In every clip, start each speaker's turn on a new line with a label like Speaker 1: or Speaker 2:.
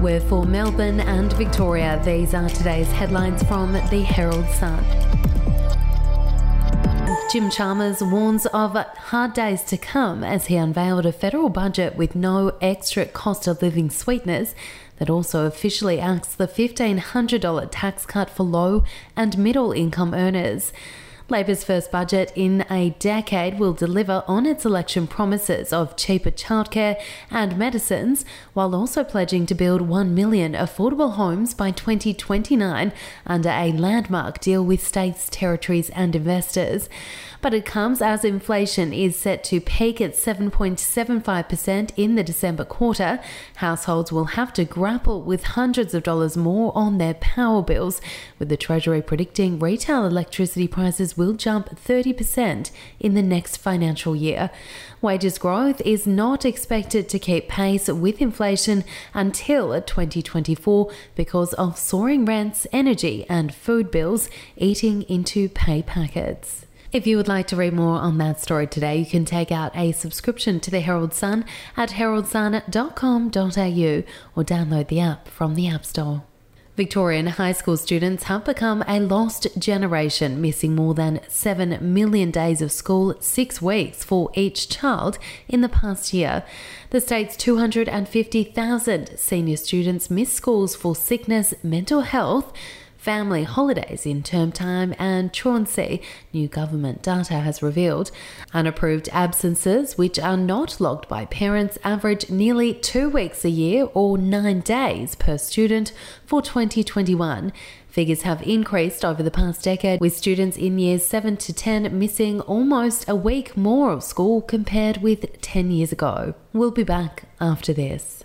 Speaker 1: We're for Melbourne and Victoria. These are today's headlines from the Herald Sun. Jim Chalmers warns of hard days to come as he unveiled a federal budget with no extra cost of living sweeteners that also officially acts the $1,500 tax cut for low and middle income earners. Labor's first budget in a decade will deliver on its election promises of cheaper childcare and medicines, while also pledging to build 1 million affordable homes by 2029 under a landmark deal with states, territories, and investors. But it comes as inflation is set to peak at 7.75% in the December quarter. Households will have to grapple with hundreds of dollars more on their power bills, with the Treasury predicting retail electricity prices will jump 30% in the next financial year. Wages growth is not expected to keep pace with inflation until 2024 because of soaring rents, energy, and food bills eating into pay packets. If you would like to read more on that story today, you can take out a subscription to the Herald Sun at heraldsun.com.au or download the app from the App Store. Victorian high school students have become a lost generation, missing more than 7 million days of school, six weeks for each child in the past year. The state's 250,000 senior students miss schools for sickness, mental health, family holidays in term time and truancy, new government data has revealed. Unapproved absences, which are not logged by parents, average nearly two weeks a year or nine days per student for 2021. Figures have increased over the past decade, with students in years 7 to 10 missing almost a week more of school compared with 10 years ago. We'll be back after this.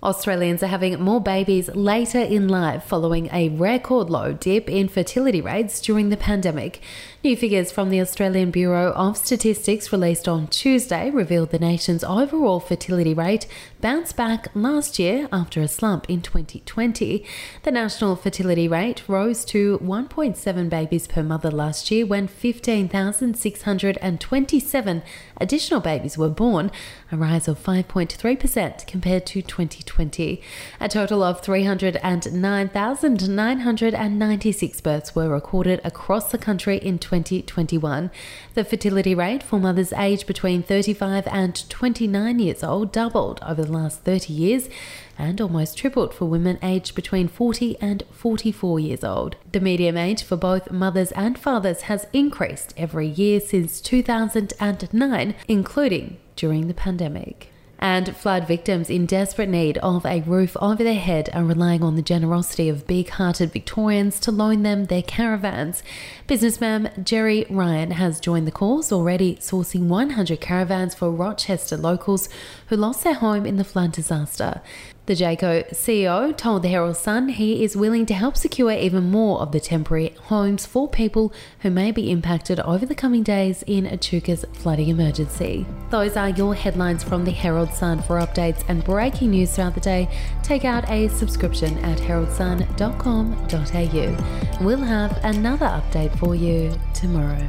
Speaker 1: Australians are having more babies later in life following a record low dip in fertility rates during the pandemic. New figures from the Australian Bureau of Statistics released on Tuesday revealed the nation's overall fertility rate bounced back last year after a slump in 2020. The national fertility rate rose to 1.7 babies per mother last year when 15,627 additional babies were born, a rise of 5.3% compared to 2020. A total of 309,996 births were recorded across the country in 2021. The fertility rate for mothers aged between 35 and 29 years old doubled over last 30 years and almost tripled for women aged between 40 and 44 years old. The median age for both mothers and fathers has increased every year since 2009, including during the pandemic. And flood victims in desperate need of a roof over their head are relying on the generosity of big hearted Victorians to loan them their caravans. Businessman Gerry Ryan has joined the cause, already sourcing 100 caravans for Rochester locals who lost their home in the flood disaster. The Jayco CEO told the Herald Sun he is willing to help secure even more of the temporary homes for people who may be impacted over the coming days in Echuca's flooding emergency. Those are your headlines from the Herald Sun. For updates and breaking news throughout the day, take out a subscription at heraldsun.com.au. We'll have another update for you tomorrow.